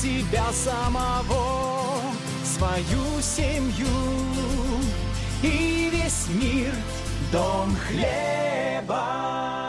себя самого, свою семью и весь мир дом хлеба.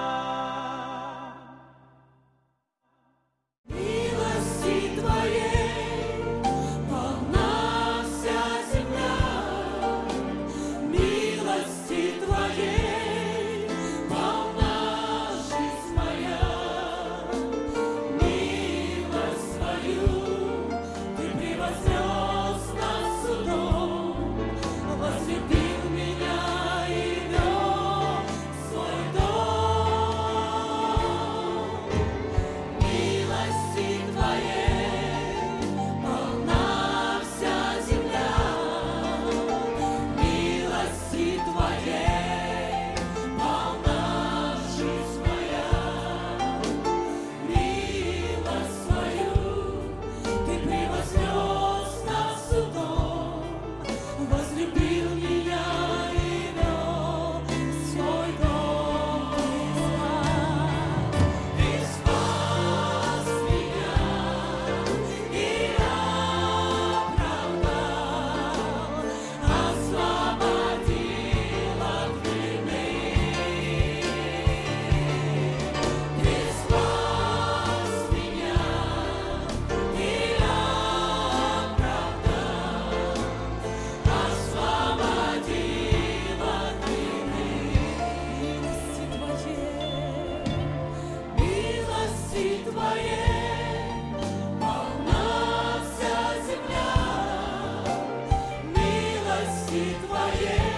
Твоей.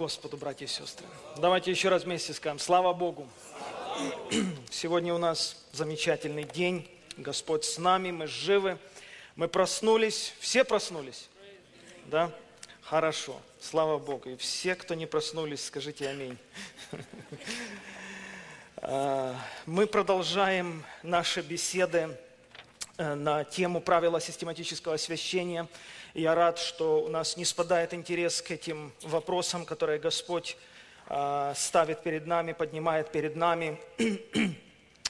Господу, братья и сестры. Давайте еще раз вместе скажем, слава Богу. Сегодня у нас замечательный день. Господь с нами, мы живы. Мы проснулись. Все проснулись? Да? Хорошо. Слава Богу. И все, кто не проснулись, скажите аминь. А, мы продолжаем наши беседы э, на тему правила систематического освящения – я рад, что у нас не спадает интерес к этим вопросам, которые Господь э, ставит перед нами, поднимает перед нами.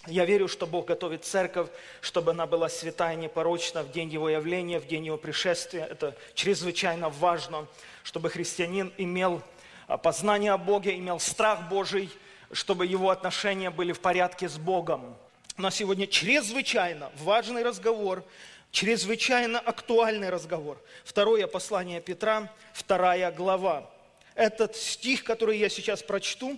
Я верю, что Бог готовит церковь, чтобы она была святая, непорочна в день Его явления, в день Его пришествия. Это чрезвычайно важно, чтобы христианин имел а, познание о Боге, имел страх Божий, чтобы его отношения были в порядке с Богом. У нас сегодня чрезвычайно важный разговор Чрезвычайно актуальный разговор. Второе послание Петра, вторая глава. Этот стих, который я сейчас прочту,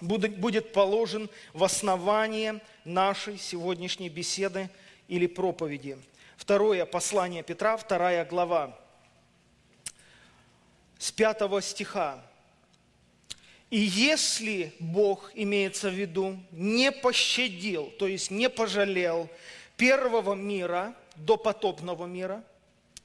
будет положен в основание нашей сегодняшней беседы или проповеди. Второе послание Петра, вторая глава, с пятого стиха. «И если Бог, имеется в виду, не пощадил, то есть не пожалел первого мира – до потопного мира,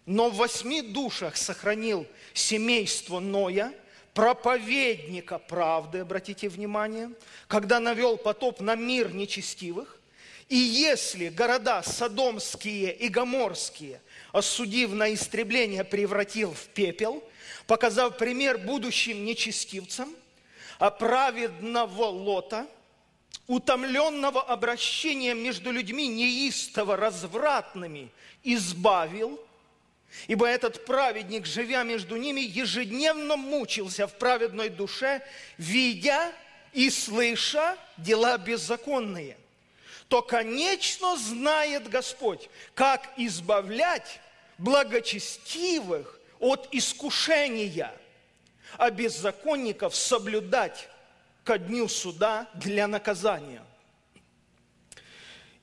но в восьми душах сохранил семейство Ноя, проповедника правды, обратите внимание, когда навел потоп на мир нечестивых, и если города Содомские и Гоморские, осудив на истребление, превратил в пепел, показав пример будущим нечестивцам, а праведного Лота – утомленного обращения между людьми неистово развратными избавил, ибо этот праведник, живя между ними, ежедневно мучился в праведной душе, видя и слыша дела беззаконные, то, конечно, знает Господь, как избавлять благочестивых от искушения, а беззаконников соблюдать ко дню суда для наказания.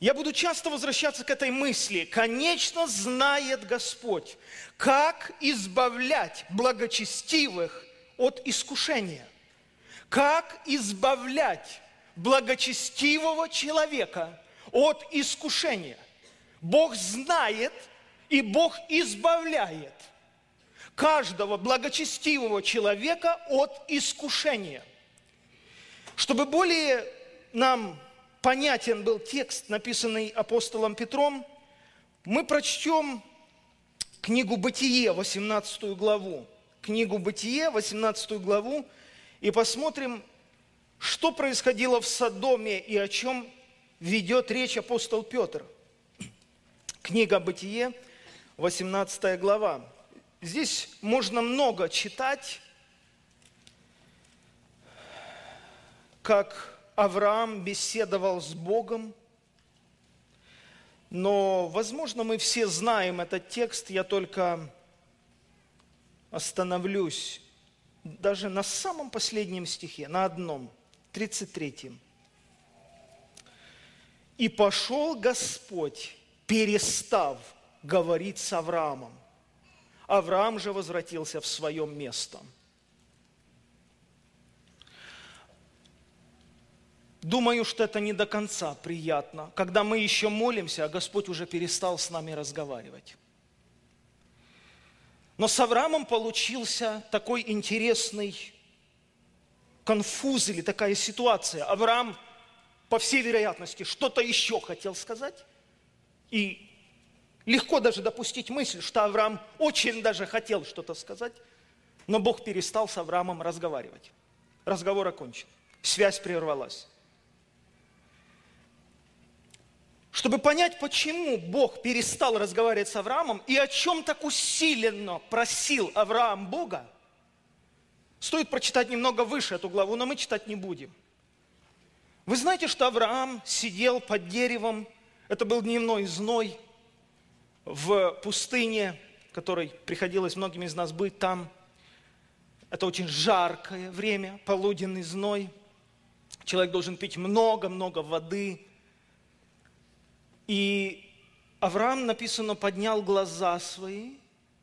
Я буду часто возвращаться к этой мысли. Конечно, знает Господь, как избавлять благочестивых от искушения. Как избавлять благочестивого человека от искушения. Бог знает и Бог избавляет каждого благочестивого человека от искушения – чтобы более нам понятен был текст, написанный апостолом Петром, мы прочтем книгу «Бытие», 18 главу. Книгу «Бытие», 18 главу, и посмотрим, что происходило в Содоме и о чем ведет речь апостол Петр. Книга «Бытие», 18 глава. Здесь можно много читать, как Авраам беседовал с Богом. Но, возможно, мы все знаем этот текст, я только остановлюсь даже на самом последнем стихе, на одном, 33-м. «И пошел Господь, перестав говорить с Авраамом. Авраам же возвратился в свое место – Думаю, что это не до конца приятно, когда мы еще молимся, а Господь уже перестал с нами разговаривать. Но с Авраамом получился такой интересный конфуз или такая ситуация. Авраам, по всей вероятности, что-то еще хотел сказать. И легко даже допустить мысль, что Авраам очень даже хотел что-то сказать, но Бог перестал с Авраамом разговаривать. Разговор окончен. Связь прервалась. Чтобы понять, почему Бог перестал разговаривать с Авраамом и о чем так усиленно просил Авраам Бога, стоит прочитать немного выше эту главу, но мы читать не будем. Вы знаете, что Авраам сидел под деревом, это был дневной зной в пустыне, которой приходилось многим из нас быть там. Это очень жаркое время, полуденный зной. Человек должен пить много-много воды, и Авраам, написано, поднял глаза свои.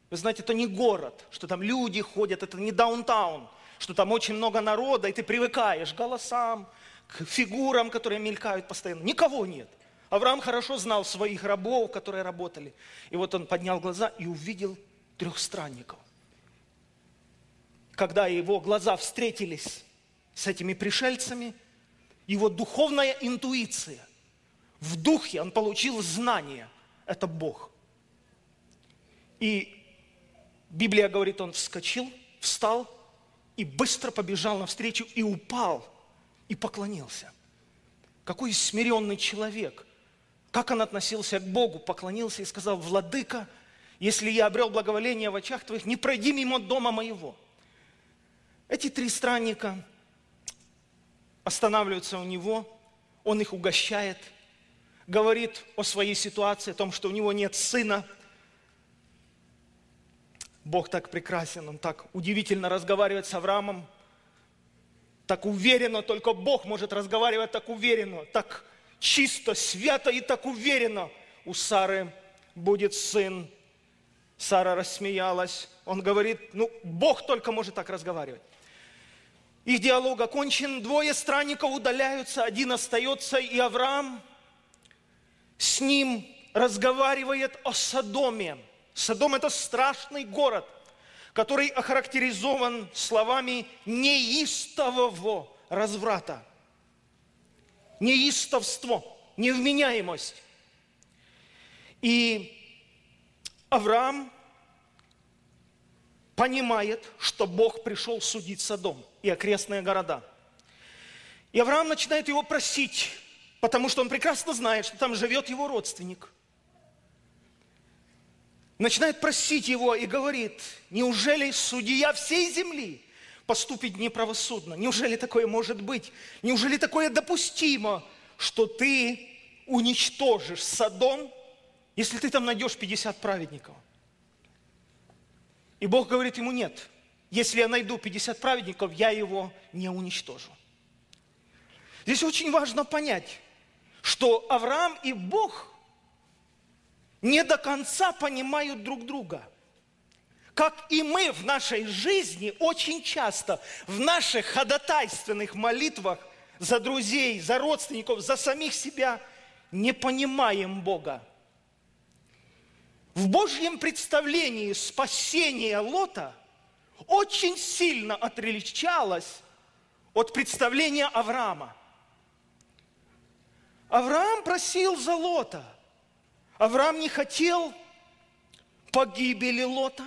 Вы знаете, это не город, что там люди ходят, это не даунтаун. что там очень много народа, и ты привыкаешь к голосам, к фигурам, которые мелькают постоянно. Никого нет. Авраам хорошо знал своих рабов, которые работали. И вот он поднял глаза и увидел трех странников. Когда его глаза встретились с этими пришельцами, его духовная интуиция, в духе он получил знание, это Бог. И Библия говорит, он вскочил, встал и быстро побежал навстречу и упал, и поклонился. Какой смиренный человек. Как он относился к Богу, поклонился и сказал, «Владыка, если я обрел благоволение в очах твоих, не пройди мимо дома моего». Эти три странника останавливаются у него, он их угощает, говорит о своей ситуации, о том, что у него нет сына. Бог так прекрасен, он так удивительно разговаривает с Авраамом, так уверенно, только Бог может разговаривать так уверенно, так чисто, свято и так уверенно. У Сары будет сын. Сара рассмеялась. Он говорит, ну, Бог только может так разговаривать. Их диалог окончен, двое странников удаляются, один остается, и Авраам с ним разговаривает о Содоме. Содом – это страшный город, который охарактеризован словами неистового разврата. Неистовство, невменяемость. И Авраам понимает, что Бог пришел судить Содом и окрестные города. И Авраам начинает его просить, потому что он прекрасно знает, что там живет его родственник. Начинает просить его и говорит, неужели судья всей земли поступит неправосудно? Неужели такое может быть? Неужели такое допустимо, что ты уничтожишь Содом, если ты там найдешь 50 праведников? И Бог говорит ему, нет, если я найду 50 праведников, я его не уничтожу. Здесь очень важно понять, что Авраам и Бог не до конца понимают друг друга. Как и мы в нашей жизни очень часто в наших ходатайственных молитвах за друзей, за родственников, за самих себя не понимаем Бога. В Божьем представлении спасение Лота очень сильно отличалось от представления Авраама. Авраам просил за Лота. Авраам не хотел погибели Лота,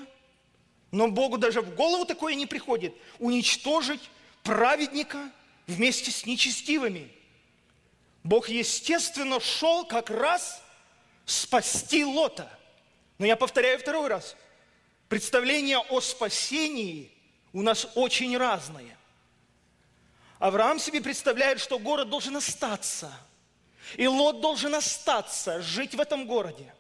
но Богу даже в голову такое не приходит – уничтожить праведника вместе с нечестивыми. Бог, естественно, шел как раз спасти Лота – но я повторяю второй раз. Представление о спасении у нас очень разное. Авраам себе представляет, что город должен остаться. И Лот должен остаться, жить в этом городе.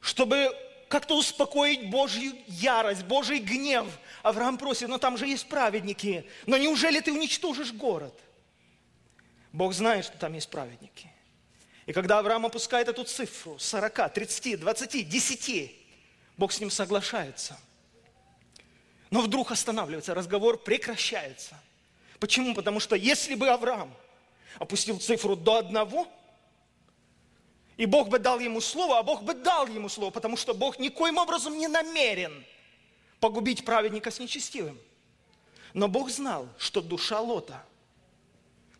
Чтобы как-то успокоить Божью ярость, Божий гнев. Авраам просит, но там же есть праведники. Но неужели ты уничтожишь город? Бог знает, что там есть праведники. И когда Авраам опускает эту цифру 40, 30, 20, 10, Бог с ним соглашается. Но вдруг останавливается, разговор прекращается. Почему? Потому что если бы Авраам опустил цифру до одного, и Бог бы дал ему слово, а Бог бы дал ему слово, потому что Бог никоим образом не намерен погубить праведника с нечестивым. Но Бог знал, что душа Лота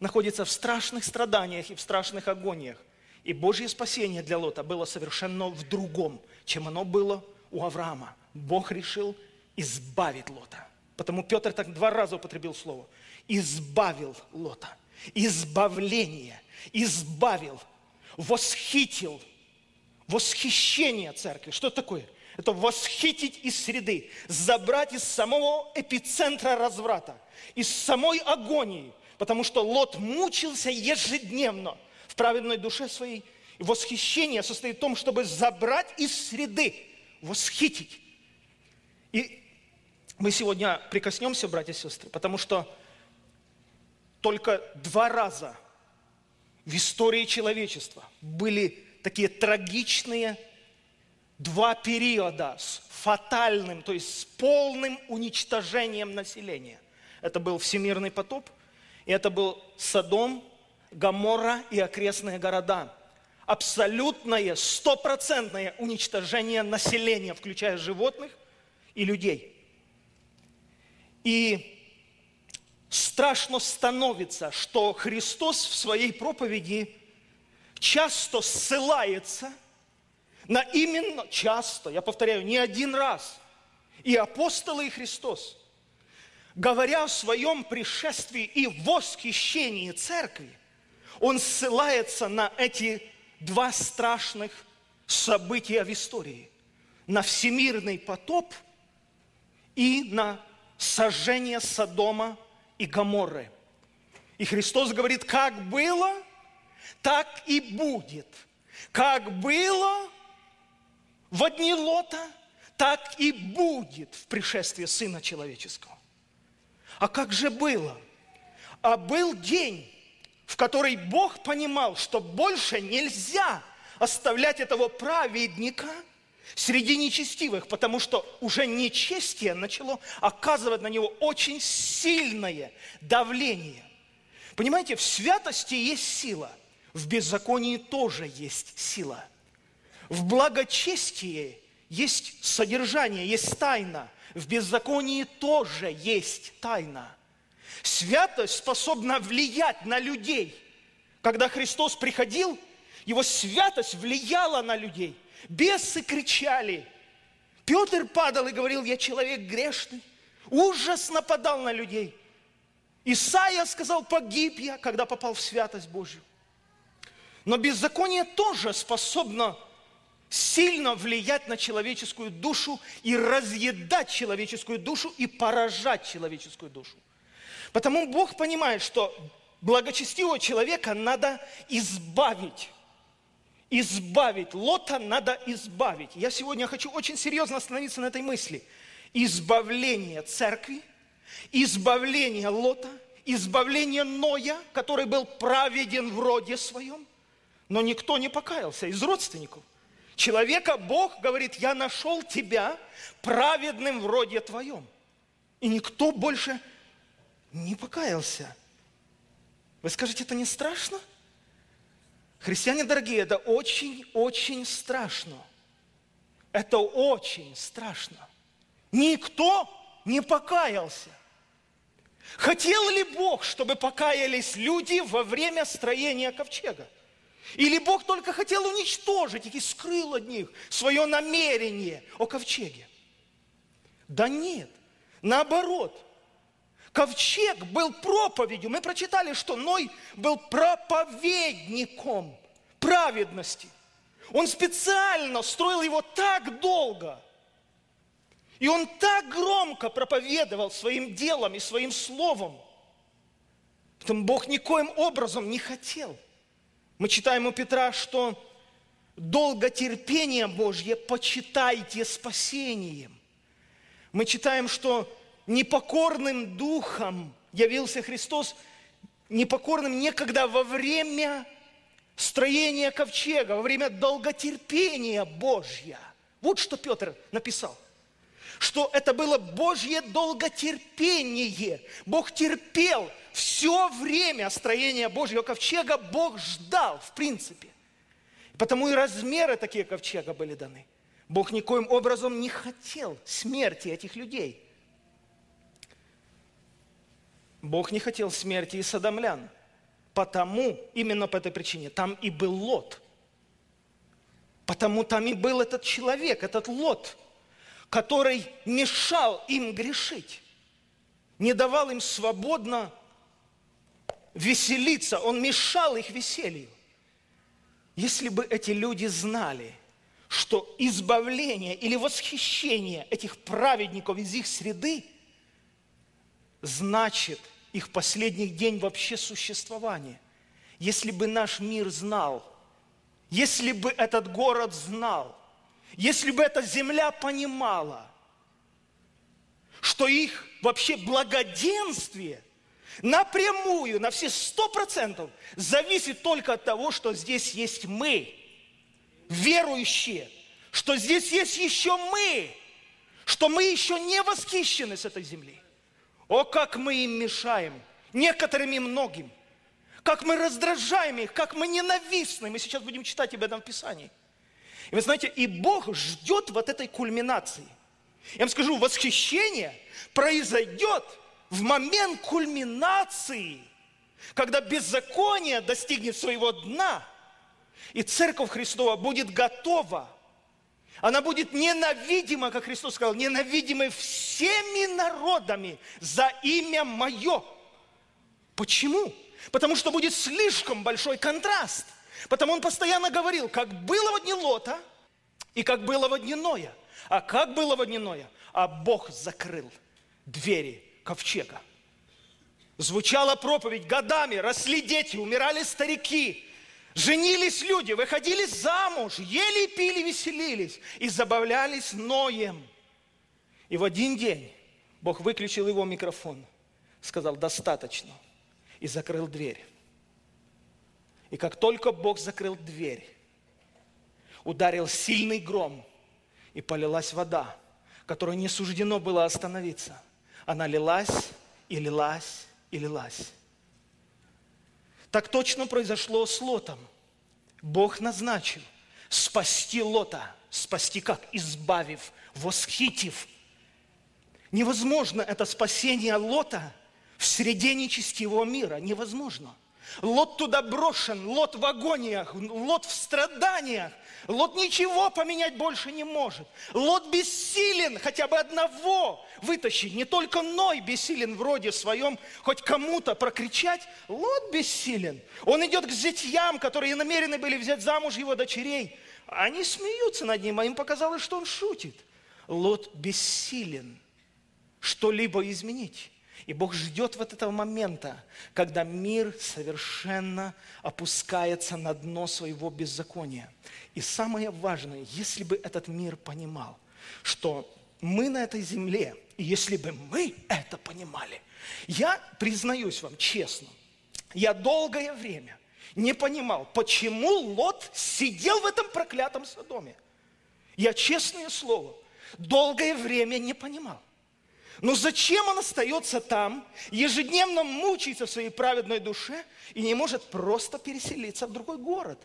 находится в страшных страданиях и в страшных агониях. И Божье спасение для Лота было совершенно в другом, чем оно было у Авраама. Бог решил избавить Лота. Потому Петр так два раза употребил слово. Избавил Лота. Избавление. Избавил. Восхитил. Восхищение церкви. Что это такое? Это восхитить из среды. Забрать из самого эпицентра разврата. Из самой агонии. Потому что Лот мучился ежедневно – в праведной душе своей. И восхищение состоит в том, чтобы забрать из среды, восхитить. И мы сегодня прикоснемся, братья и сестры, потому что только два раза в истории человечества были такие трагичные два периода с фатальным, то есть с полным уничтожением населения. Это был всемирный потоп, и это был Содом, Гамора и окрестные города. Абсолютное, стопроцентное уничтожение населения, включая животных и людей. И страшно становится, что Христос в своей проповеди часто ссылается на именно, часто, я повторяю, не один раз, и апостолы, и Христос, говоря о своем пришествии и восхищении церкви, он ссылается на эти два страшных события в истории. На всемирный потоп и на сожжение Содома и Гоморры. И Христос говорит, как было, так и будет. Как было в одни Лота, так и будет в пришествии Сына Человеческого. А как же было? А был день, в который Бог понимал, что больше нельзя оставлять этого праведника среди нечестивых, потому что уже нечестие начало оказывать на него очень сильное давление. Понимаете, в святости есть сила, в беззаконии тоже есть сила. В благочестии есть содержание, есть тайна – в беззаконии тоже есть тайна. Святость способна влиять на людей. Когда Христос приходил, его святость влияла на людей. Бесы кричали. Петр падал и говорил, я человек грешный. Ужас нападал на людей. Исаия сказал, погиб я, когда попал в святость Божью. Но беззаконие тоже способно сильно влиять на человеческую душу и разъедать человеческую душу и поражать человеческую душу. Потому Бог понимает, что благочестивого человека надо избавить. Избавить. Лота надо избавить. Я сегодня хочу очень серьезно остановиться на этой мысли. Избавление церкви, избавление Лота, избавление Ноя, который был праведен в роде своем, но никто не покаялся из родственников. Человека Бог говорит, я нашел тебя праведным вроде твоем. И никто больше не покаялся. Вы скажете, это не страшно? Христиане дорогие, это очень-очень страшно. Это очень страшно. Никто не покаялся. Хотел ли Бог, чтобы покаялись люди во время строения ковчега? Или Бог только хотел уничтожить их и скрыл от них свое намерение о ковчеге? Да нет, наоборот. Ковчег был проповедью. Мы прочитали, что Ной был проповедником праведности. Он специально строил его так долго. И он так громко проповедовал своим делом и своим словом. Поэтому Бог никоим образом не хотел – мы читаем у Петра, что долготерпение Божье почитайте спасением. Мы читаем, что непокорным духом явился Христос, непокорным некогда во время строения ковчега, во время долготерпения Божья. Вот что Петр написал – что это было Божье долготерпение. Бог терпел все время строения Божьего ковчега, Бог ждал, в принципе. Потому и размеры такие ковчега были даны. Бог никоим образом не хотел смерти этих людей. Бог не хотел смерти и садомлян. Потому, именно по этой причине, там и был Лот. Потому там и был этот человек, этот Лот – который мешал им грешить, не давал им свободно веселиться, он мешал их веселью. Если бы эти люди знали, что избавление или восхищение этих праведников из их среды значит их последний день вообще существования. Если бы наш мир знал, если бы этот город знал, если бы эта земля понимала, что их вообще благоденствие напрямую, на все сто процентов зависит только от того, что здесь есть мы, верующие, что здесь есть еще мы, что мы еще не восхищены с этой земли. О, как мы им мешаем, некоторым и многим. Как мы раздражаем их, как мы ненавистны. Мы сейчас будем читать об этом в Писании. И вы знаете, и Бог ждет вот этой кульминации. Я вам скажу, восхищение произойдет в момент кульминации, когда беззаконие достигнет своего дна, и Церковь Христова будет готова она будет ненавидима, как Христос сказал, ненавидимой всеми народами за имя Мое. Почему? Потому что будет слишком большой контраст. Потому он постоянно говорил, как было в дни Лота и как было в дни Ноя. А как было в дни Ноя? А Бог закрыл двери ковчега. Звучала проповедь годами, росли дети, умирали старики, женились люди, выходили замуж, ели, пили, веселились и забавлялись Ноем. И в один день Бог выключил его микрофон, сказал, достаточно, и закрыл дверь. И как только Бог закрыл дверь, ударил сильный гром, и полилась вода, которой не суждено было остановиться. Она лилась и лилась и лилась. Так точно произошло с Лотом. Бог назначил спасти Лота. Спасти как? Избавив, восхитив. Невозможно это спасение Лота в среде нечестивого мира. Невозможно. Лот туда брошен, Лот в агониях, Лот в страданиях. Лот ничего поменять больше не может. Лот бессилен хотя бы одного вытащить. Не только Ной бессилен в роде своем, хоть кому-то прокричать. Лот бессилен. Он идет к зятьям, которые намерены были взять замуж его дочерей. Они смеются над ним, а им показалось, что он шутит. Лот бессилен что-либо изменить. И Бог ждет вот этого момента, когда мир совершенно опускается на дно своего беззакония. И самое важное, если бы этот мир понимал, что мы на этой земле, и если бы мы это понимали, я признаюсь вам честно, я долгое время не понимал, почему Лот сидел в этом проклятом Содоме. Я, честное слово, долгое время не понимал. Но зачем он остается там, ежедневно мучается в своей праведной душе и не может просто переселиться в другой город?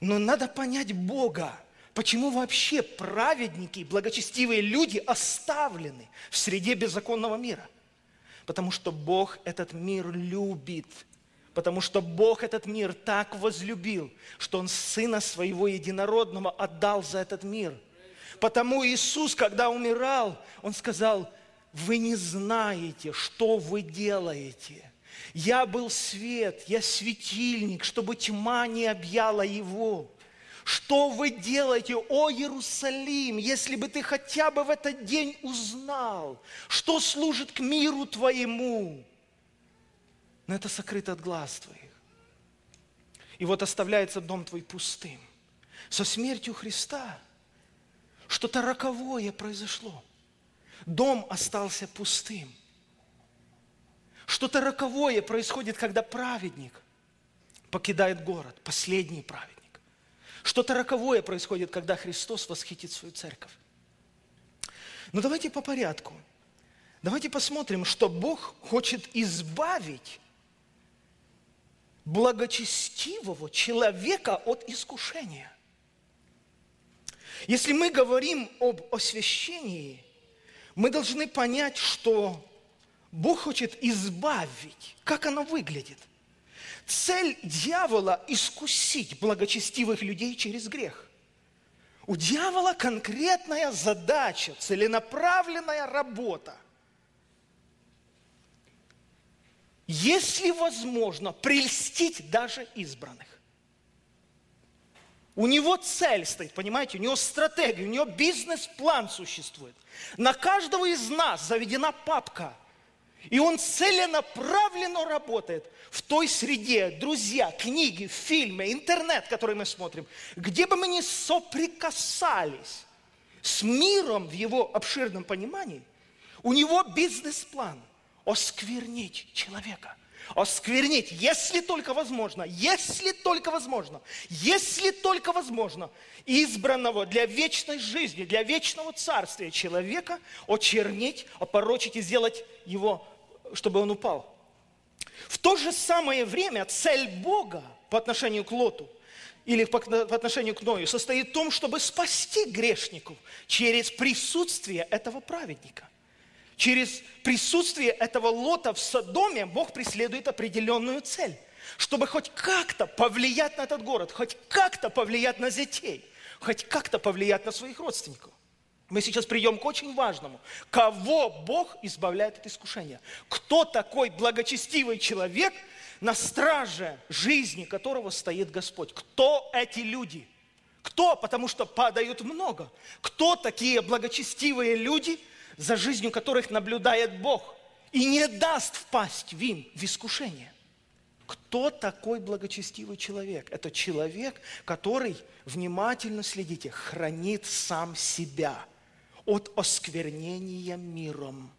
Но надо понять Бога. Почему вообще праведники, благочестивые люди оставлены в среде беззаконного мира? Потому что Бог этот мир любит. Потому что Бог этот мир так возлюбил, что Он Сына Своего Единородного отдал за этот мир – Потому Иисус, когда умирал, Он сказал, вы не знаете, что вы делаете. Я был свет, я светильник, чтобы тьма не объяла его. Что вы делаете, о Иерусалим, если бы ты хотя бы в этот день узнал, что служит к миру твоему? Но это сокрыто от глаз твоих. И вот оставляется дом твой пустым. Со смертью Христа – что-то роковое произошло. Дом остался пустым. Что-то роковое происходит, когда праведник покидает город, последний праведник. Что-то роковое происходит, когда Христос восхитит свою церковь. Но давайте по порядку. Давайте посмотрим, что Бог хочет избавить благочестивого человека от искушения. Если мы говорим об освящении, мы должны понять, что Бог хочет избавить. Как оно выглядит? Цель дьявола – искусить благочестивых людей через грех. У дьявола конкретная задача, целенаправленная работа. Если возможно, прельстить даже избранных. У него цель стоит, понимаете, у него стратегия, у него бизнес-план существует. На каждого из нас заведена папка. И он целенаправленно работает в той среде, друзья, книги, фильмы, интернет, который мы смотрим, где бы мы ни соприкасались с миром в его обширном понимании, у него бизнес-план – осквернить человека, осквернить, если только возможно, если только возможно, если только возможно, избранного для вечной жизни, для вечного царствия человека очернить, опорочить и сделать его, чтобы он упал. В то же самое время цель Бога по отношению к Лоту или по, отношению к Ною состоит в том, чтобы спасти грешников через присутствие этого праведника. Через присутствие этого Лота в Содоме Бог преследует определенную цель, чтобы хоть как-то повлиять на этот город, хоть как-то повлиять на детей, хоть как-то повлиять на своих родственников. Мы сейчас придем к очень важному. Кого Бог избавляет от искушения? Кто такой благочестивый человек, на страже жизни которого стоит Господь? Кто эти люди? Кто? Потому что падают много. Кто такие благочестивые люди, за жизнью которых наблюдает Бог и не даст впасть в им в искушение? Кто такой благочестивый человек? Это человек, который, внимательно следите, хранит сам себя – от осквернения миром.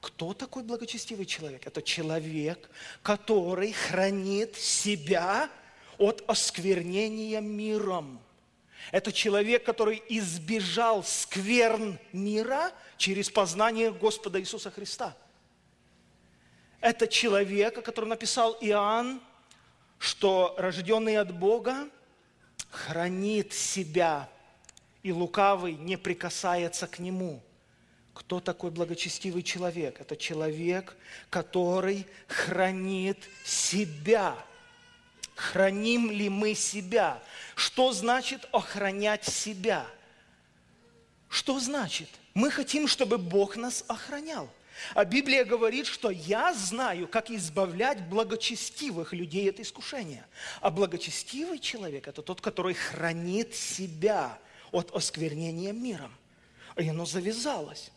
Кто такой благочестивый человек? Это человек, который хранит себя от осквернения миром. Это человек, который избежал скверн мира через познание Господа Иисуса Христа. Это человек, о котором написал Иоанн, что рожденный от Бога хранит себя и лукавый не прикасается к нему. Кто такой благочестивый человек? Это человек, который хранит себя. Храним ли мы себя? Что значит охранять себя? Что значит? Мы хотим, чтобы Бог нас охранял. А Библия говорит, что я знаю, как избавлять благочестивых людей от искушения. А благочестивый человек – это тот, который хранит себя от осквернения миром. И оно завязалось.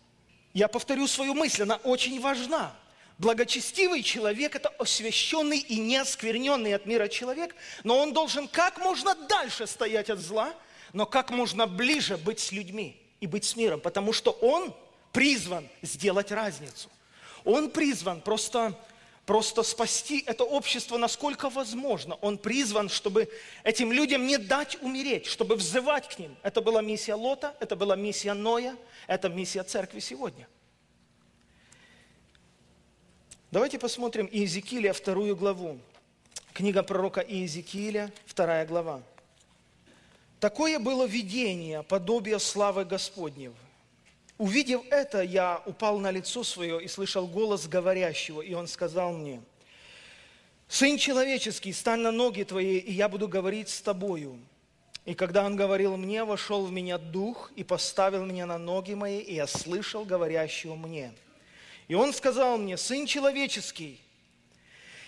Я повторю свою мысль, она очень важна. Благочестивый человек – это освященный и не оскверненный от мира человек, но он должен как можно дальше стоять от зла, но как можно ближе быть с людьми и быть с миром, потому что он призван сделать разницу. Он призван просто просто спасти это общество насколько возможно. Он призван, чтобы этим людям не дать умереть, чтобы взывать к ним. Это была миссия Лота, это была миссия Ноя, это миссия церкви сегодня. Давайте посмотрим Иезекииля, вторую главу. Книга пророка Иезекииля, вторая глава. Такое было видение, подобие славы Господнев – Увидев это, я упал на лицо свое и слышал голос говорящего, и он сказал мне, «Сын человеческий, стань на ноги твои, и я буду говорить с тобою». И когда он говорил мне, вошел в меня дух и поставил меня на ноги мои, и я слышал говорящего мне. И он сказал мне, «Сын человеческий,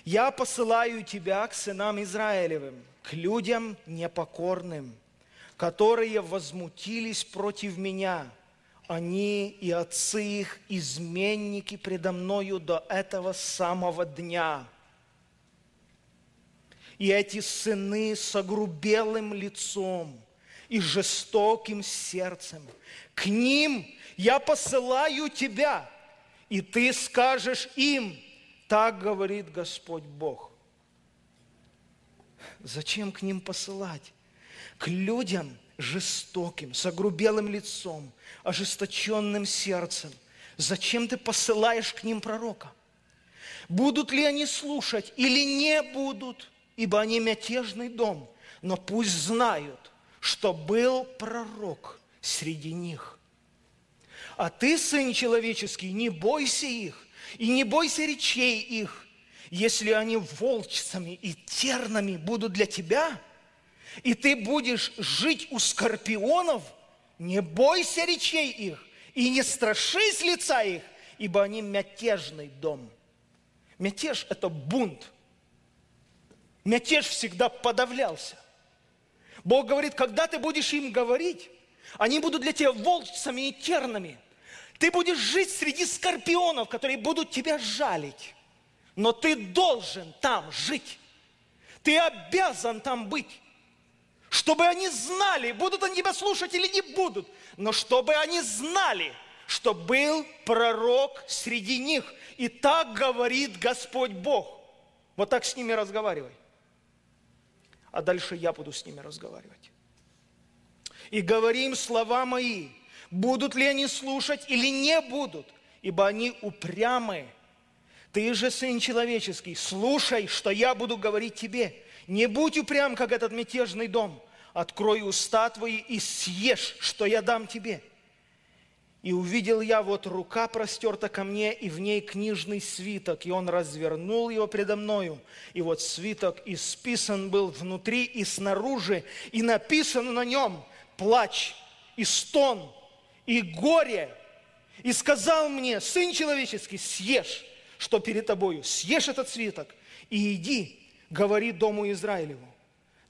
я посылаю тебя к сынам Израилевым, к людям непокорным, которые возмутились против меня – они и отцы их изменники предо мною до этого самого дня. И эти сыны с огрубелым лицом и жестоким сердцем, к ним я посылаю тебя, и ты скажешь им, так говорит Господь Бог. Зачем к ним посылать? К людям жестоким, с огрубелым лицом – ожесточенным сердцем. Зачем ты посылаешь к ним пророка? Будут ли они слушать или не будут, ибо они мятежный дом. Но пусть знают, что был пророк среди них. А ты, Сын Человеческий, не бойся их и не бойся речей их, если они волчцами и тернами будут для тебя, и ты будешь жить у скорпионов – не бойся речей их и не страшись лица их, ибо они мятежный дом. Мятеж – это бунт. Мятеж всегда подавлялся. Бог говорит, когда ты будешь им говорить, они будут для тебя волчцами и тернами. Ты будешь жить среди скорпионов, которые будут тебя жалить. Но ты должен там жить. Ты обязан там быть чтобы они знали, будут они тебя слушать или не будут, но чтобы они знали, что был пророк среди них. И так говорит Господь Бог. Вот так с ними разговаривай. А дальше я буду с ними разговаривать. И говори им слова мои, будут ли они слушать или не будут, ибо они упрямые. Ты же, Сын Человеческий, слушай, что я буду говорить тебе. Не будь упрям, как этот мятежный дом. Открой уста твои и съешь, что я дам тебе. И увидел я, вот рука простерта ко мне, и в ней книжный свиток, и он развернул его предо мною. И вот свиток исписан был внутри и снаружи, и написано на нем плач, и стон, и горе. И сказал мне, сын человеческий, съешь, что перед тобою, съешь этот свиток, и иди, говори дому Израилеву.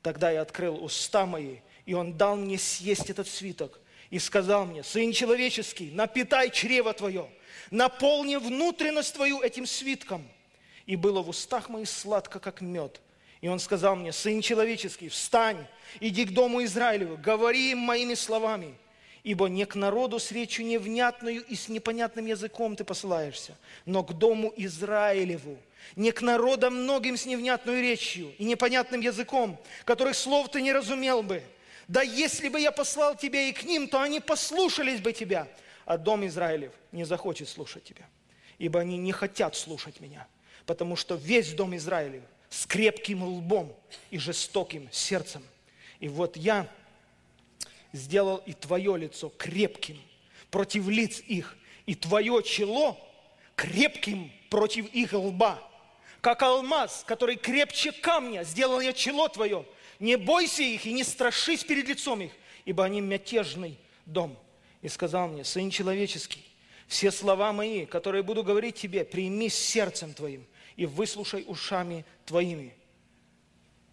Тогда я открыл уста мои, и он дал мне съесть этот свиток и сказал мне, Сын человеческий, напитай чрево твое, наполни внутренность твою этим свитком. И было в устах моих сладко, как мед. И он сказал мне, Сын человеческий, встань, иди к дому Израилеву, говори им моими словами, ибо не к народу с речью невнятную и с непонятным языком ты посылаешься, но к дому Израилеву, не к народам многим с невнятной речью и непонятным языком, которых слов ты не разумел бы, да если бы я послал тебя и к ним, то они послушались бы тебя. А дом Израилев не захочет слушать тебя, ибо они не хотят слушать меня, потому что весь дом Израилев с крепким лбом и жестоким сердцем. И вот я сделал и твое лицо крепким против лиц их, и твое чело крепким против их лба. Как алмаз, который крепче камня, сделал я чело твое, не бойся их и не страшись перед лицом их, ибо они мятежный дом. И сказал мне, Сын человеческий, все слова мои, которые буду говорить тебе, прими сердцем твоим и выслушай ушами твоими.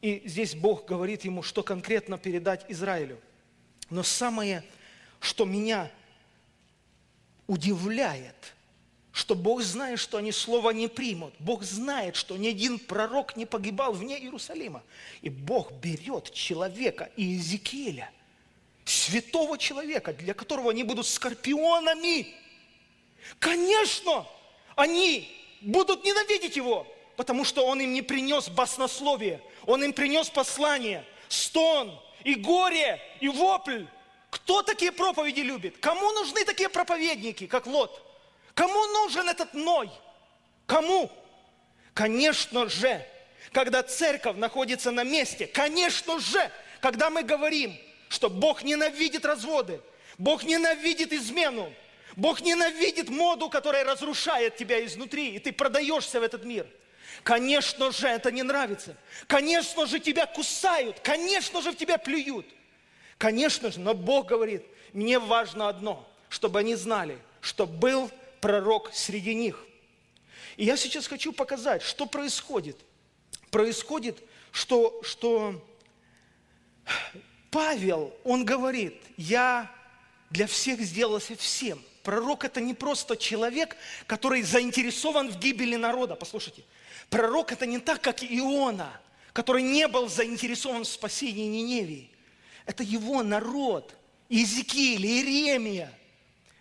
И здесь Бог говорит ему, что конкретно передать Израилю. Но самое, что меня удивляет – что Бог знает, что они слова не примут. Бог знает, что ни один пророк не погибал вне Иерусалима. И Бог берет человека Иезекииля, святого человека, для которого они будут скорпионами. Конечно, они будут ненавидеть его, потому что он им не принес баснословие, он им принес послание, стон и горе, и вопль. Кто такие проповеди любит? Кому нужны такие проповедники, как Лот? Кому нужен этот Ной? Кому? Конечно же, когда церковь находится на месте, конечно же, когда мы говорим, что Бог ненавидит разводы, Бог ненавидит измену, Бог ненавидит моду, которая разрушает тебя изнутри, и ты продаешься в этот мир. Конечно же, это не нравится. Конечно же, тебя кусают. Конечно же, в тебя плюют. Конечно же, но Бог говорит, мне важно одно, чтобы они знали, что был пророк среди них. И я сейчас хочу показать, что происходит. Происходит, что, что Павел, он говорит, я для всех сделался всем. Пророк это не просто человек, который заинтересован в гибели народа. Послушайте, пророк это не так, как Иона, который не был заинтересован в спасении Ниневии. Это его народ, Иезекииль, Иеремия –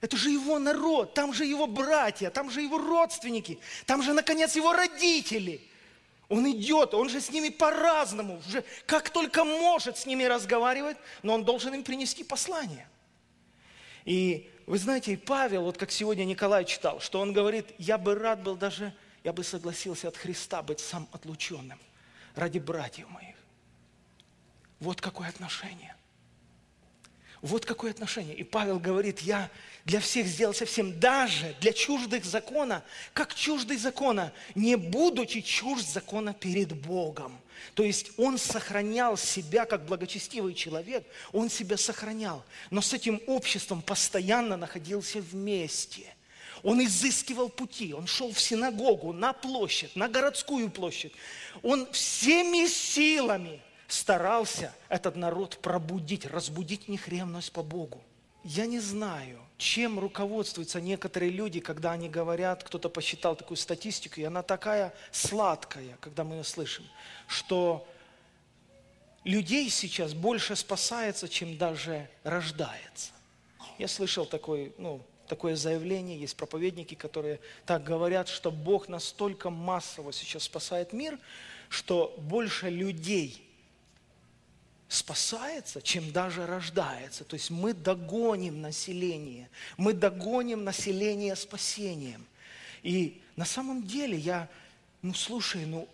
это же его народ, там же его братья, там же его родственники, там же, наконец, его родители. Он идет, он же с ними по-разному, уже как только может с ними разговаривать, но он должен им принести послание. И вы знаете, Павел, вот как сегодня Николай читал, что он говорит, я бы рад был даже, я бы согласился от Христа быть сам отлученным ради братьев моих. Вот какое отношение. Вот какое отношение. И Павел говорит, я для всех сделал совсем, даже для чуждых закона, как чуждый закона, не будучи чужд закона перед Богом. То есть он сохранял себя как благочестивый человек, он себя сохранял, но с этим обществом постоянно находился вместе. Он изыскивал пути, он шел в синагогу, на площадь, на городскую площадь. Он всеми силами старался этот народ пробудить, разбудить в ревность по Богу. Я не знаю, чем руководствуются некоторые люди, когда они говорят, кто-то посчитал такую статистику, и она такая сладкая, когда мы ее слышим, что людей сейчас больше спасается, чем даже рождается. Я слышал такой, ну, такое заявление, есть проповедники, которые так говорят, что Бог настолько массово сейчас спасает мир, что больше людей спасается, чем даже рождается. То есть мы догоним население, мы догоним население спасением. И на самом деле я, ну слушай, ну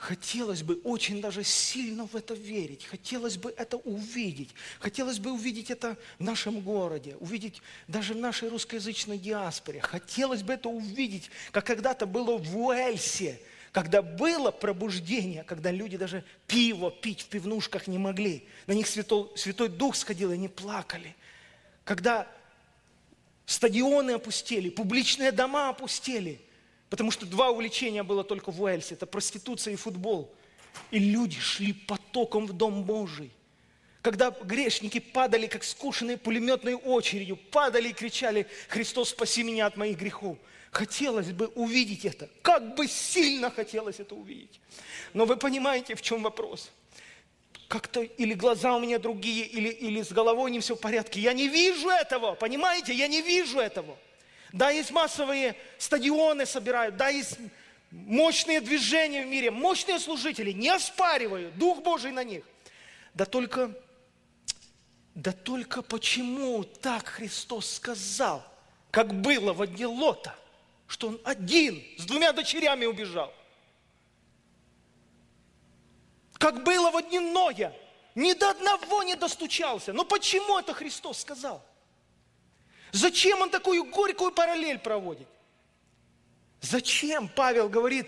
хотелось бы очень даже сильно в это верить, хотелось бы это увидеть, хотелось бы увидеть это в нашем городе, увидеть даже в нашей русскоязычной диаспоре, хотелось бы это увидеть, как когда-то было в Уэльсе, когда было пробуждение, когда люди даже пиво пить в пивнушках не могли, на них Святой, Святой Дух сходил, и они плакали. Когда стадионы опустели, публичные дома опустели – Потому что два увлечения было только в Уэльсе. Это проституция и футбол. И люди шли потоком в Дом Божий. Когда грешники падали, как скушенные пулеметной очередью, падали и кричали, «Христос, спаси меня от моих грехов!» Хотелось бы увидеть это. Как бы сильно хотелось это увидеть. Но вы понимаете, в чем вопрос? Как-то или глаза у меня другие, или, или с головой не все в порядке. Я не вижу этого, понимаете? Я не вижу этого. Да, есть массовые стадионы собирают, да, есть мощные движения в мире, мощные служители, не оспариваю, Дух Божий на них. Да только, да только почему так Христос сказал, как было в дне Лота, что он один с двумя дочерями убежал. Как было в дни Ноя, ни до одного не достучался. Но почему это Христос сказал? Зачем он такую горькую параллель проводит? Зачем Павел говорит,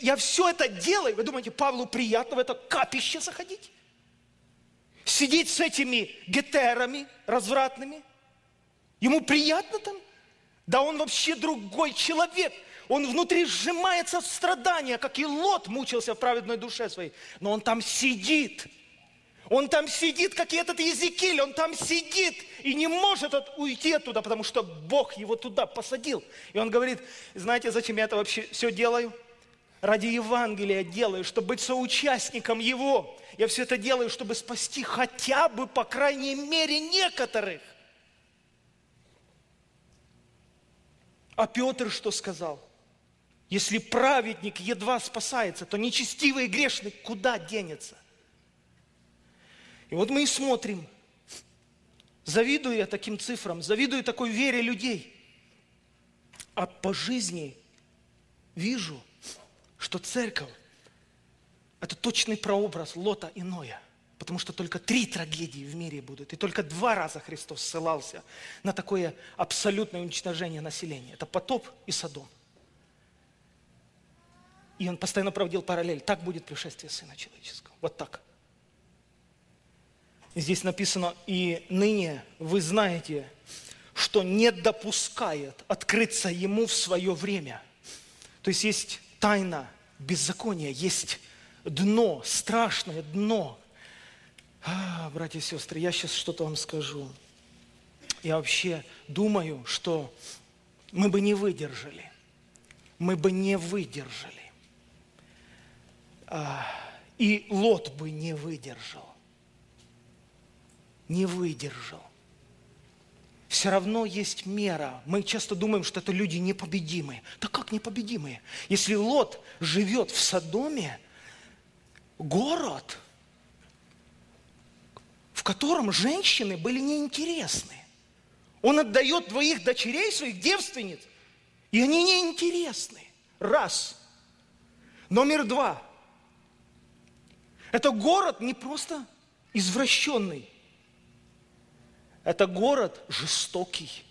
я все это делаю, вы думаете, Павлу приятно в это капище заходить? Сидеть с этими гетерами развратными? Ему приятно там? Да он вообще другой человек. Он внутри сжимается от страдания, как и Лот мучился в праведной душе своей. Но он там сидит – он там сидит, как и этот Езекиль, он там сидит и не может от, уйти оттуда, потому что Бог его туда посадил. И он говорит, знаете, зачем я это вообще все делаю? Ради Евангелия делаю, чтобы быть соучастником Его. Я все это делаю, чтобы спасти хотя бы, по крайней мере, некоторых. А Петр что сказал? Если праведник едва спасается, то нечестивый грешник куда денется? И вот мы и смотрим, завидую я таким цифрам, завидую такой вере людей. А по жизни вижу, что церковь – это точный прообраз Лота и Ноя. Потому что только три трагедии в мире будут. И только два раза Христос ссылался на такое абсолютное уничтожение населения. Это потоп и Содом. И он постоянно проводил параллель. Так будет пришествие Сына Человеческого. Вот так. Здесь написано, и ныне вы знаете, что не допускает открыться ему в свое время. То есть есть тайна беззакония, есть дно, страшное дно. А, братья и сестры, я сейчас что-то вам скажу. Я вообще думаю, что мы бы не выдержали. Мы бы не выдержали. А, и Лот бы не выдержал не выдержал. Все равно есть мера. Мы часто думаем, что это люди непобедимые. Да как непобедимые? Если Лот живет в Содоме, город, в котором женщины были неинтересны. Он отдает двоих дочерей, своих девственниц, и они неинтересны. Раз. Номер два. Это город не просто извращенный, это город жестокий.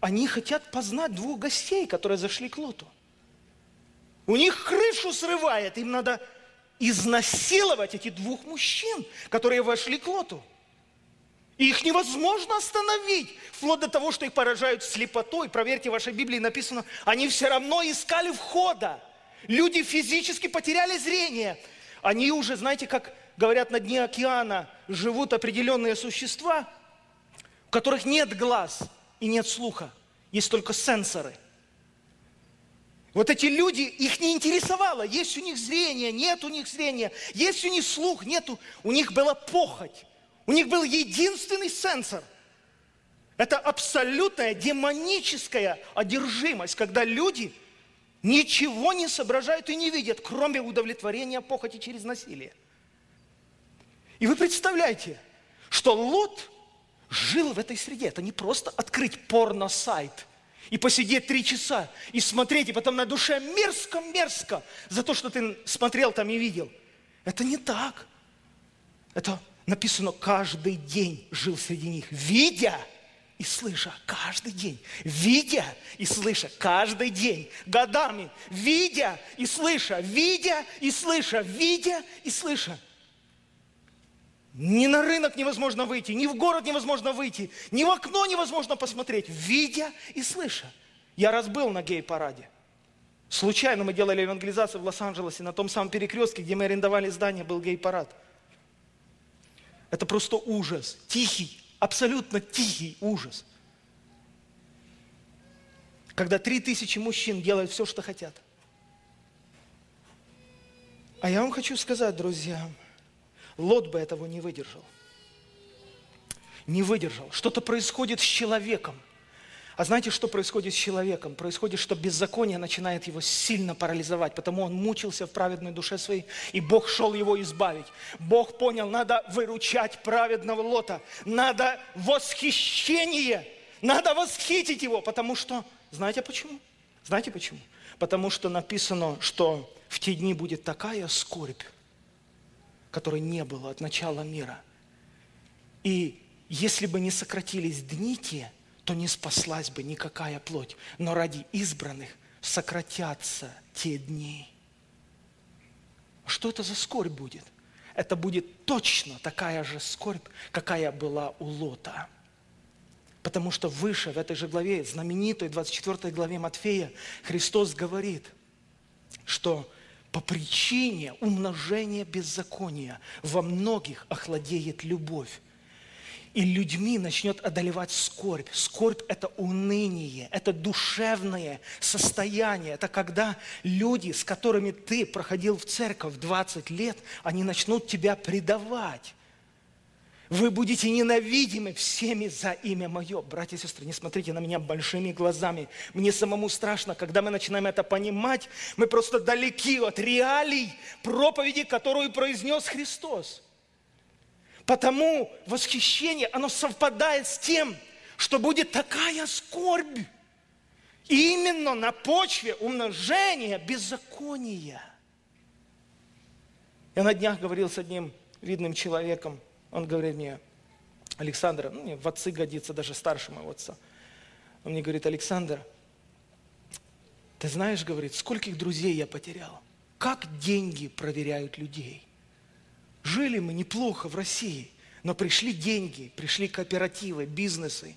Они хотят познать двух гостей, которые зашли к Лоту. У них крышу срывает, им надо изнасиловать этих двух мужчин, которые вошли к Лоту. И их невозможно остановить, вплоть до того, что их поражают слепотой. Проверьте, в вашей Библии написано, они все равно искали входа. Люди физически потеряли зрение. Они уже, знаете, как говорят, на дне океана живут определенные существа, у которых нет глаз и нет слуха, есть только сенсоры. Вот эти люди, их не интересовало, есть у них зрение, нет у них зрения, есть у них слух, нету. У них была похоть, у них был единственный сенсор. Это абсолютная демоническая одержимость, когда люди ничего не соображают и не видят, кроме удовлетворения похоти через насилие. И вы представляете, что Лот жил в этой среде. Это не просто открыть порно-сайт и посидеть три часа и смотреть, и потом на душе мерзко-мерзко за то, что ты смотрел там и видел. Это не так. Это написано, каждый день жил среди них, видя и слыша каждый день, видя и слыша каждый день, годами, видя и слыша, видя и слыша, видя и слыша. Ни на рынок невозможно выйти, ни в город невозможно выйти, ни в окно невозможно посмотреть, видя и слыша. Я раз был на гей-параде. Случайно мы делали евангелизацию в Лос-Анджелесе, на том самом перекрестке, где мы арендовали здание, был гей-парад. Это просто ужас, тихий, абсолютно тихий ужас. Когда три тысячи мужчин делают все, что хотят. А я вам хочу сказать, друзья, Лот бы этого не выдержал. Не выдержал. Что-то происходит с человеком. А знаете, что происходит с человеком? Происходит, что беззаконие начинает его сильно парализовать, потому он мучился в праведной душе своей, и Бог шел его избавить. Бог понял, надо выручать праведного Лота, надо восхищение, надо восхитить его, потому что, знаете почему? Знаете почему? Потому что написано, что в те дни будет такая скорбь, которой не было от начала мира. И если бы не сократились дни те, то не спаслась бы никакая плоть. Но ради избранных сократятся те дни. Что это за скорбь будет? Это будет точно такая же скорбь, какая была у Лота. Потому что выше, в этой же главе, знаменитой 24 главе Матфея, Христос говорит, что по причине умножения беззакония во многих охладеет любовь. И людьми начнет одолевать скорбь. Скорбь – это уныние, это душевное состояние. Это когда люди, с которыми ты проходил в церковь 20 лет, они начнут тебя предавать. Вы будете ненавидимы всеми за имя Мое. Братья и сестры, не смотрите на меня большими глазами. Мне самому страшно, когда мы начинаем это понимать, мы просто далеки от реалий проповеди, которую произнес Христос. Потому восхищение, оно совпадает с тем, что будет такая скорбь. Именно на почве умножения беззакония. Я на днях говорил с одним видным человеком, он говорит мне, Александр, ну, мне в отцы годится, даже старше моего отца. Он мне говорит, Александр, ты знаешь, говорит, скольких друзей я потерял? Как деньги проверяют людей? Жили мы неплохо в России, но пришли деньги, пришли кооперативы, бизнесы.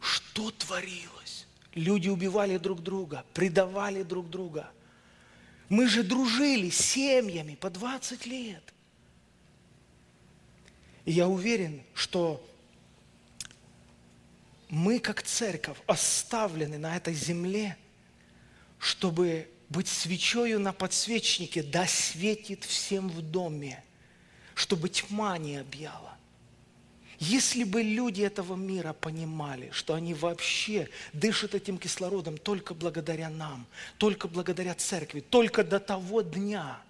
Что творилось? Люди убивали друг друга, предавали друг друга. Мы же дружили семьями по 20 лет. И я уверен, что мы, как церковь, оставлены на этой земле, чтобы быть свечою на подсвечнике, да светит всем в доме, чтобы тьма не объяла. Если бы люди этого мира понимали, что они вообще дышат этим кислородом только благодаря нам, только благодаря церкви, только до того дня,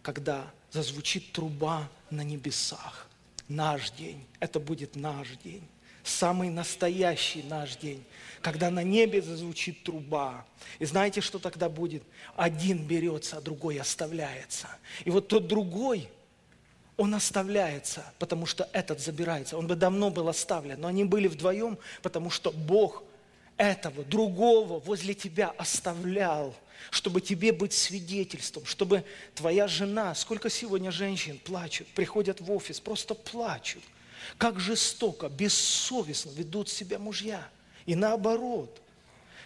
когда зазвучит труба на небесах, наш день. Это будет наш день. Самый настоящий наш день. Когда на небе зазвучит труба. И знаете, что тогда будет? Один берется, а другой оставляется. И вот тот другой, он оставляется, потому что этот забирается. Он бы давно был оставлен, но они были вдвоем, потому что Бог этого, другого возле тебя оставлял, чтобы тебе быть свидетельством, чтобы твоя жена, сколько сегодня женщин плачут, приходят в офис, просто плачут, как жестоко, бессовестно ведут себя мужья. И наоборот,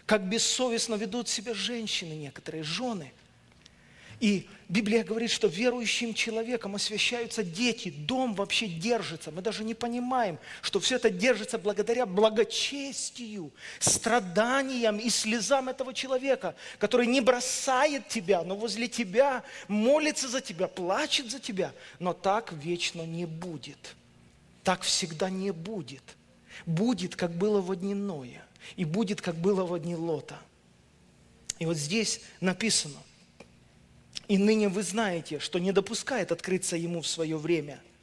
как бессовестно ведут себя женщины некоторые, жены – и Библия говорит, что верующим человеком освящаются дети, дом вообще держится. Мы даже не понимаем, что все это держится благодаря благочестию, страданиям и слезам этого человека, который не бросает тебя, но возле тебя молится за тебя, плачет за тебя. Но так вечно не будет. Так всегда не будет. будет, как было в дни Ноя, и будет, как было в дни Лота. И вот здесь написано, и ныне вы знаете, что не допускает открыться ему в свое время –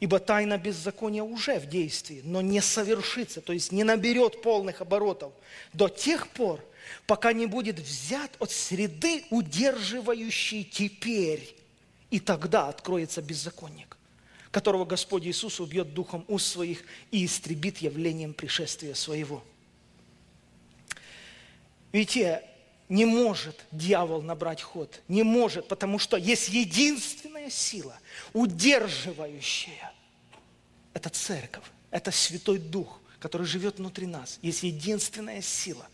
Ибо тайна беззакония уже в действии, но не совершится, то есть не наберет полных оборотов до тех пор, пока не будет взят от среды, удерживающей теперь. И тогда откроется беззаконник, которого Господь Иисус убьет духом уст своих и истребит явлением пришествия своего. Видите, не может дьявол набрать ход. Не может, потому что есть единственная сила, удерживающая. Это церковь, это Святой Дух, который живет внутри нас. Есть единственная сила,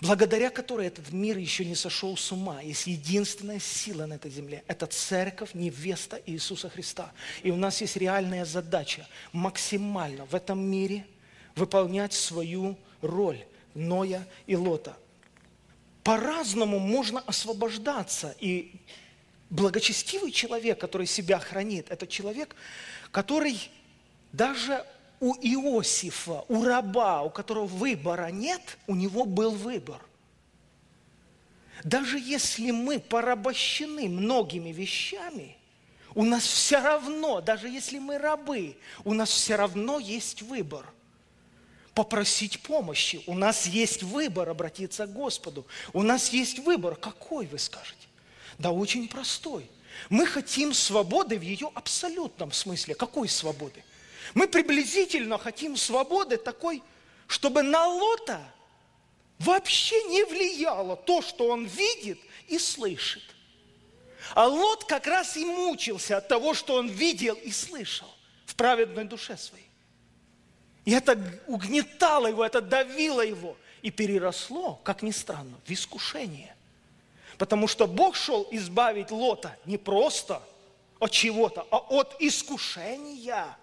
благодаря которой этот мир еще не сошел с ума. Есть единственная сила на этой земле. Это церковь, невеста Иисуса Христа. И у нас есть реальная задача максимально в этом мире выполнять свою роль Ноя и Лота по-разному можно освобождаться. И благочестивый человек, который себя хранит, это человек, который даже у Иосифа, у раба, у которого выбора нет, у него был выбор. Даже если мы порабощены многими вещами, у нас все равно, даже если мы рабы, у нас все равно есть выбор – попросить помощи. У нас есть выбор обратиться к Господу. У нас есть выбор. Какой, вы скажете? Да очень простой. Мы хотим свободы в ее абсолютном смысле. Какой свободы? Мы приблизительно хотим свободы такой, чтобы на Лота вообще не влияло то, что он видит и слышит. А Лот как раз и мучился от того, что он видел и слышал в праведной душе своей. И это угнетало его, это давило его. И переросло, как ни странно, в искушение. Потому что Бог шел избавить Лота не просто от чего-то, а от искушения.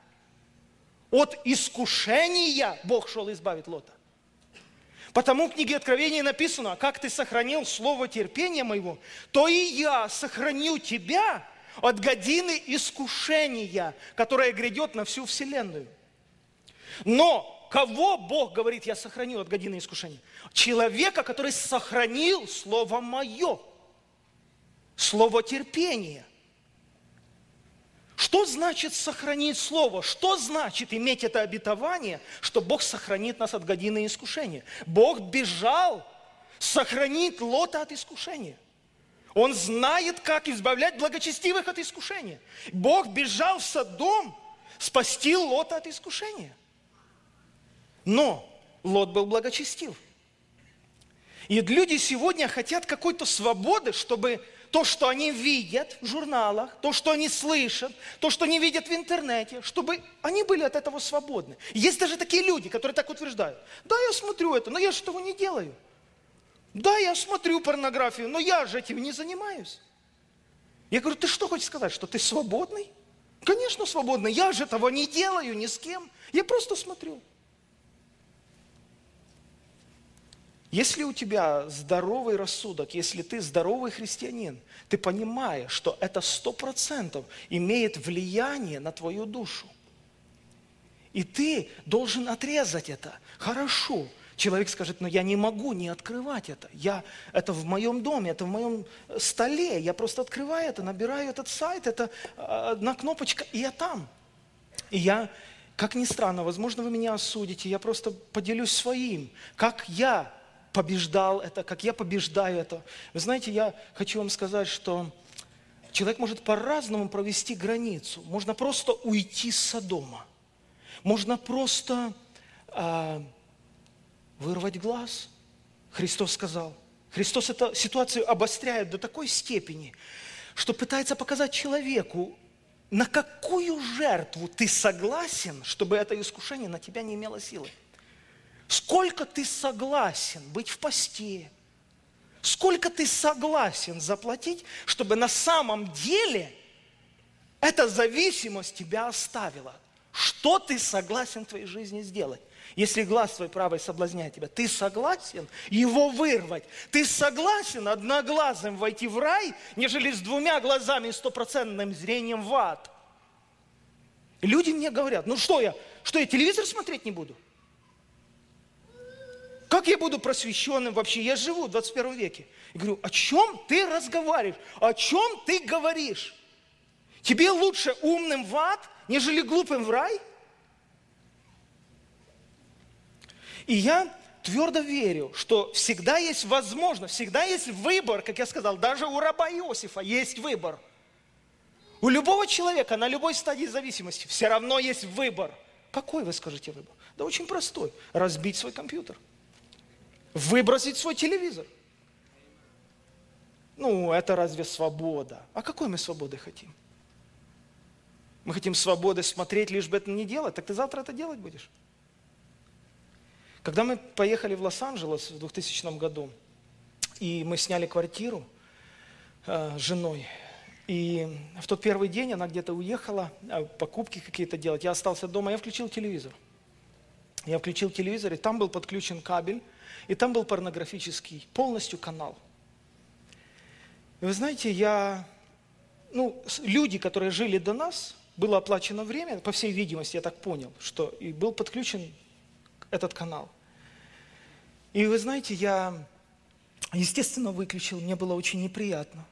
От искушения Бог шел избавить Лота. Потому в книге Откровения написано, как ты сохранил слово терпения моего, то и я сохраню тебя от годины искушения, которая грядет на всю вселенную. Но кого Бог говорит, я сохранил от годины искушения? Человека, который сохранил Слово Мое, Слово терпения. Что значит сохранить Слово? Что значит иметь это обетование, что Бог сохранит нас от годины искушения? Бог бежал сохранить Лота от искушения. Он знает, как избавлять благочестивых от искушения. Бог бежал в Содом спасти Лота от искушения. Но Лот был благочестив. И люди сегодня хотят какой-то свободы, чтобы то, что они видят в журналах, то, что они слышат, то, что они видят в интернете, чтобы они были от этого свободны. Есть даже такие люди, которые так утверждают. Да, я смотрю это, но я же этого не делаю. Да, я смотрю порнографию, но я же этим не занимаюсь. Я говорю, ты что хочешь сказать, что ты свободный? Конечно, свободный. Я же этого не делаю ни с кем. Я просто смотрю. Если у тебя здоровый рассудок, если ты здоровый христианин, ты понимаешь, что это сто процентов имеет влияние на твою душу. И ты должен отрезать это. Хорошо. Человек скажет, но я не могу не открывать это. Я, это в моем доме, это в моем столе. Я просто открываю это, набираю этот сайт, это одна кнопочка, и я там. И я, как ни странно, возможно, вы меня осудите, я просто поделюсь своим, как я побеждал это, как я побеждаю это. Вы знаете, я хочу вам сказать, что человек может по-разному провести границу. Можно просто уйти с Содома. Можно просто а, вырвать глаз. Христос сказал. Христос эту ситуацию обостряет до такой степени, что пытается показать человеку, на какую жертву ты согласен, чтобы это искушение на тебя не имело силы. Сколько ты согласен быть в посте? Сколько ты согласен заплатить, чтобы на самом деле эта зависимость тебя оставила? Что ты согласен в твоей жизни сделать? Если глаз твой правый соблазняет тебя, ты согласен его вырвать? Ты согласен одноглазым войти в рай, нежели с двумя глазами и стопроцентным зрением в ад? Люди мне говорят, ну что я, Что я телевизор смотреть не буду? Как я буду просвещенным вообще? Я живу в 21 веке. Я говорю, о чем ты разговариваешь? О чем ты говоришь? Тебе лучше умным в ад, нежели глупым в рай? И я твердо верю, что всегда есть возможность, всегда есть выбор, как я сказал, даже у раба Иосифа есть выбор. У любого человека на любой стадии зависимости все равно есть выбор. Какой вы скажете выбор? Да очень простой. Разбить свой компьютер. Выбросить свой телевизор. Ну, это разве свобода? А какой мы свободы хотим? Мы хотим свободы смотреть, лишь бы это не делать. Так ты завтра это делать будешь? Когда мы поехали в Лос-Анджелес в 2000 году, и мы сняли квартиру э, с женой, и в тот первый день она где-то уехала, э, покупки какие-то делать, я остался дома, я включил телевизор. Я включил телевизор, и там был подключен кабель, и там был порнографический полностью канал. И вы знаете, я, ну, люди, которые жили до нас, было оплачено время, по всей видимости, я так понял, что и был подключен этот канал. И вы знаете, я, естественно, выключил, мне было очень неприятно.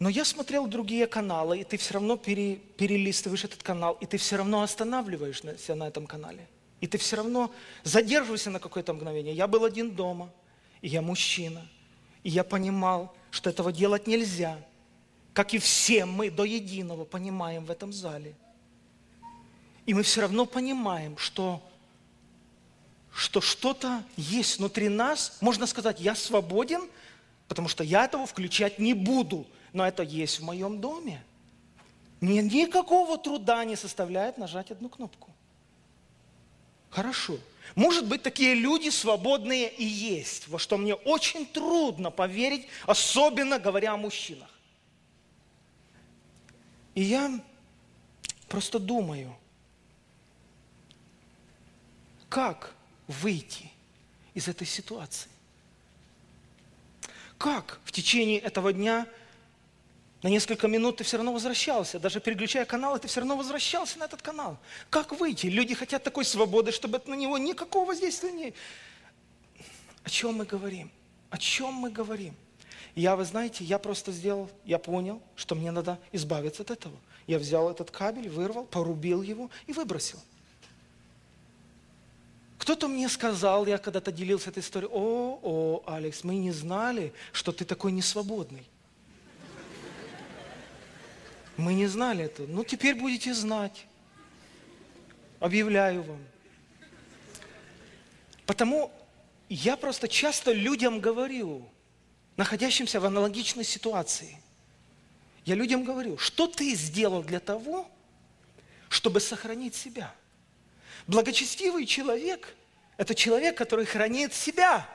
Но я смотрел другие каналы, и ты все равно пере, перелистываешь этот канал, и ты все равно останавливаешься на этом канале. И ты все равно задерживаешься на какое-то мгновение. Я был один дома, и я мужчина. И я понимал, что этого делать нельзя. Как и все мы до единого понимаем в этом зале. И мы все равно понимаем, что что что-то есть внутри нас, можно сказать, я свободен, потому что я этого включать не буду, но это есть в моем доме. Мне никакого труда не составляет нажать одну кнопку. Хорошо. Может быть, такие люди свободные и есть, во что мне очень трудно поверить, особенно говоря о мужчинах. И я просто думаю, как выйти из этой ситуации? Как в течение этого дня на несколько минут ты все равно возвращался, даже переключая каналы, ты все равно возвращался на этот канал. Как выйти? Люди хотят такой свободы, чтобы на него никакого воздействия не... О чем мы говорим? О чем мы говорим? Я, вы знаете, я просто сделал, я понял, что мне надо избавиться от этого. Я взял этот кабель, вырвал, порубил его и выбросил. Кто-то мне сказал, я когда-то делился этой историей, о, о, Алекс, мы не знали, что ты такой несвободный. Мы не знали это. Ну, теперь будете знать. Объявляю вам. Потому я просто часто людям говорю, находящимся в аналогичной ситуации, я людям говорю, что ты сделал для того, чтобы сохранить себя – Благочестивый человек – это человек, который хранит себя.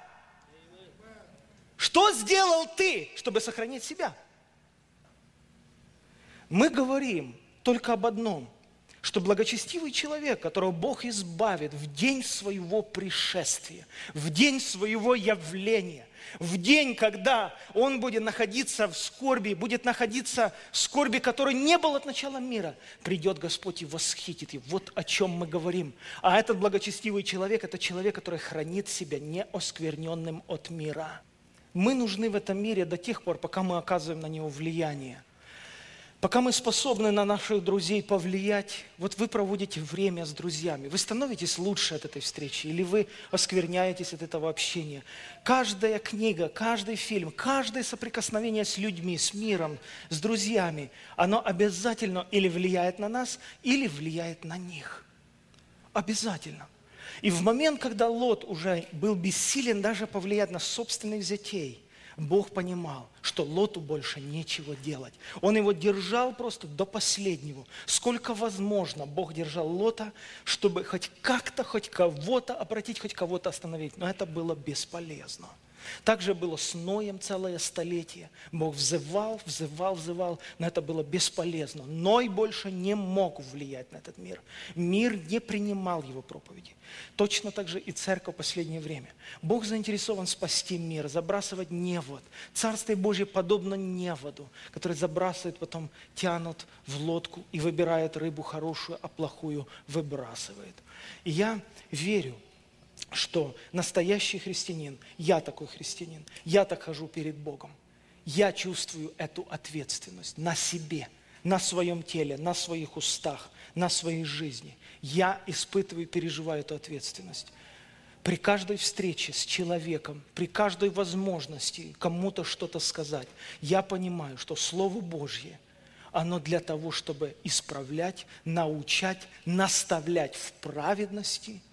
Что сделал ты, чтобы сохранить себя? Мы говорим только об одном, что благочестивый человек, которого Бог избавит в день своего пришествия, в день своего явления, в день, когда он будет находиться в скорби, будет находиться в скорби, которой не было от начала мира, придет Господь и восхитит его. Вот о чем мы говорим. А этот благочестивый человек – это человек, который хранит себя неоскверненным от мира. Мы нужны в этом мире до тех пор, пока мы оказываем на него влияние. Пока мы способны на наших друзей повлиять, вот вы проводите время с друзьями, вы становитесь лучше от этой встречи или вы оскверняетесь от этого общения. Каждая книга, каждый фильм, каждое соприкосновение с людьми, с миром, с друзьями, оно обязательно или влияет на нас, или влияет на них. Обязательно. И в момент, когда Лот уже был бессилен даже повлиять на собственных детей – Бог понимал, что Лоту больше нечего делать. Он его держал просто до последнего. Сколько возможно Бог держал Лота, чтобы хоть как-то, хоть кого-то обратить, хоть кого-то остановить. Но это было бесполезно. Так же было с Ноем целое столетие. Бог взывал, взывал, взывал, но это было бесполезно. Ной больше не мог влиять на этот мир. Мир не принимал его проповеди. Точно так же и церковь в последнее время. Бог заинтересован спасти мир, забрасывать невод. Царствие Божье подобно неводу, который забрасывает, потом тянут в лодку и выбирает рыбу хорошую, а плохую выбрасывает. И я верю, что настоящий христианин, я такой христианин, я так хожу перед Богом, я чувствую эту ответственность на себе, на своем теле, на своих устах, на своей жизни. Я испытываю переживаю эту ответственность. При каждой встрече с человеком, при каждой возможности кому-то что-то сказать, я понимаю, что Слово Божье, оно для того, чтобы исправлять, научать, наставлять в праведности –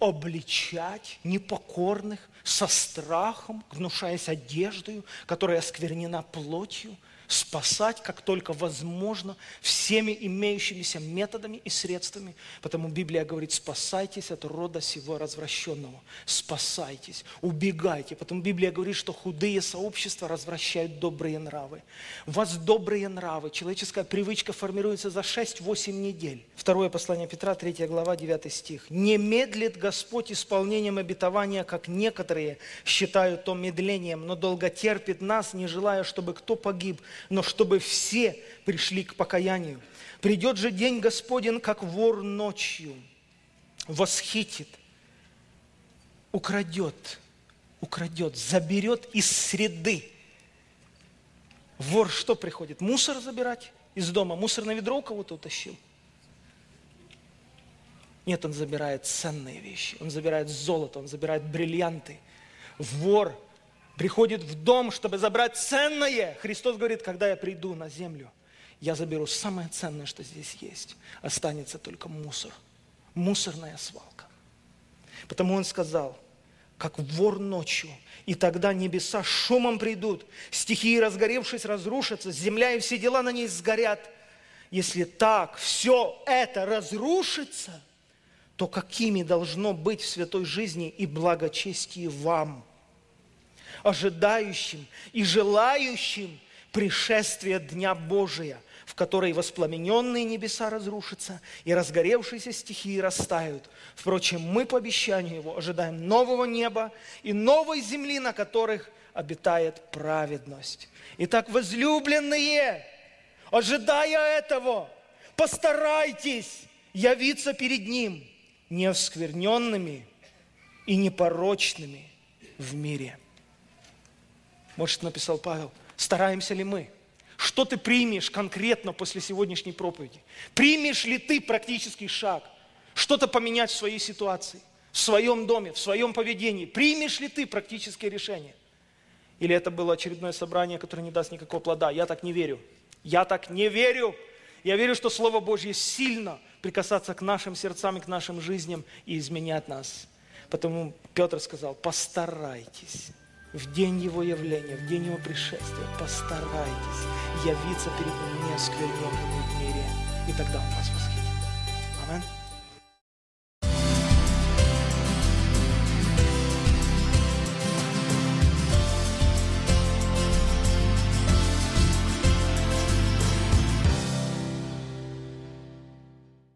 обличать непокорных со страхом, гнушаясь одеждою, которая осквернена плотью – спасать, как только возможно, всеми имеющимися методами и средствами. Потому Библия говорит, спасайтесь от рода сего развращенного. Спасайтесь, убегайте. Потому Библия говорит, что худые сообщества развращают добрые нравы. У вас добрые нравы. Человеческая привычка формируется за 6-8 недель. Второе послание Петра, 3 глава, 9 стих. «Не медлит Господь исполнением обетования, как некоторые считают то медлением, но долго терпит нас, не желая, чтобы кто погиб, но чтобы все пришли к покаянию. Придет же день Господень, как вор ночью, восхитит, украдет, украдет, заберет из среды. Вор что приходит? Мусор забирать из дома? Мусорное ведро у кого-то утащил? Нет, он забирает ценные вещи, он забирает золото, он забирает бриллианты. Вор приходит в дом, чтобы забрать ценное. Христос говорит, когда я приду на землю, я заберу самое ценное, что здесь есть. Останется только мусор. Мусорная свалка. Потому он сказал, как вор ночью, и тогда небеса шумом придут, стихии, разгоревшись, разрушатся, земля и все дела на ней сгорят. Если так все это разрушится, то какими должно быть в святой жизни и благочестии вам – ожидающим и желающим пришествия Дня Божия, в которой воспламененные небеса разрушатся и разгоревшиеся стихии растают. Впрочем, мы по обещанию Его ожидаем нового неба и новой земли, на которых обитает праведность. Итак, возлюбленные, ожидая этого, постарайтесь явиться перед Ним неоскверненными и непорочными в мире. Может, написал Павел, стараемся ли мы? Что ты примешь конкретно после сегодняшней проповеди? Примешь ли ты практический шаг? Что-то поменять в своей ситуации, в своем доме, в своем поведении? Примешь ли ты практическое решение? Или это было очередное собрание, которое не даст никакого плода? Я так не верю. Я так не верю. Я верю, что Слово Божье сильно прикасаться к нашим сердцам и к нашим жизням и изменять нас. Потому Петр сказал, постарайтесь в день Его явления, в день Его пришествия, постарайтесь явиться перед Ним неоскверненными в мире, и тогда Он вас восхитит. Аминь.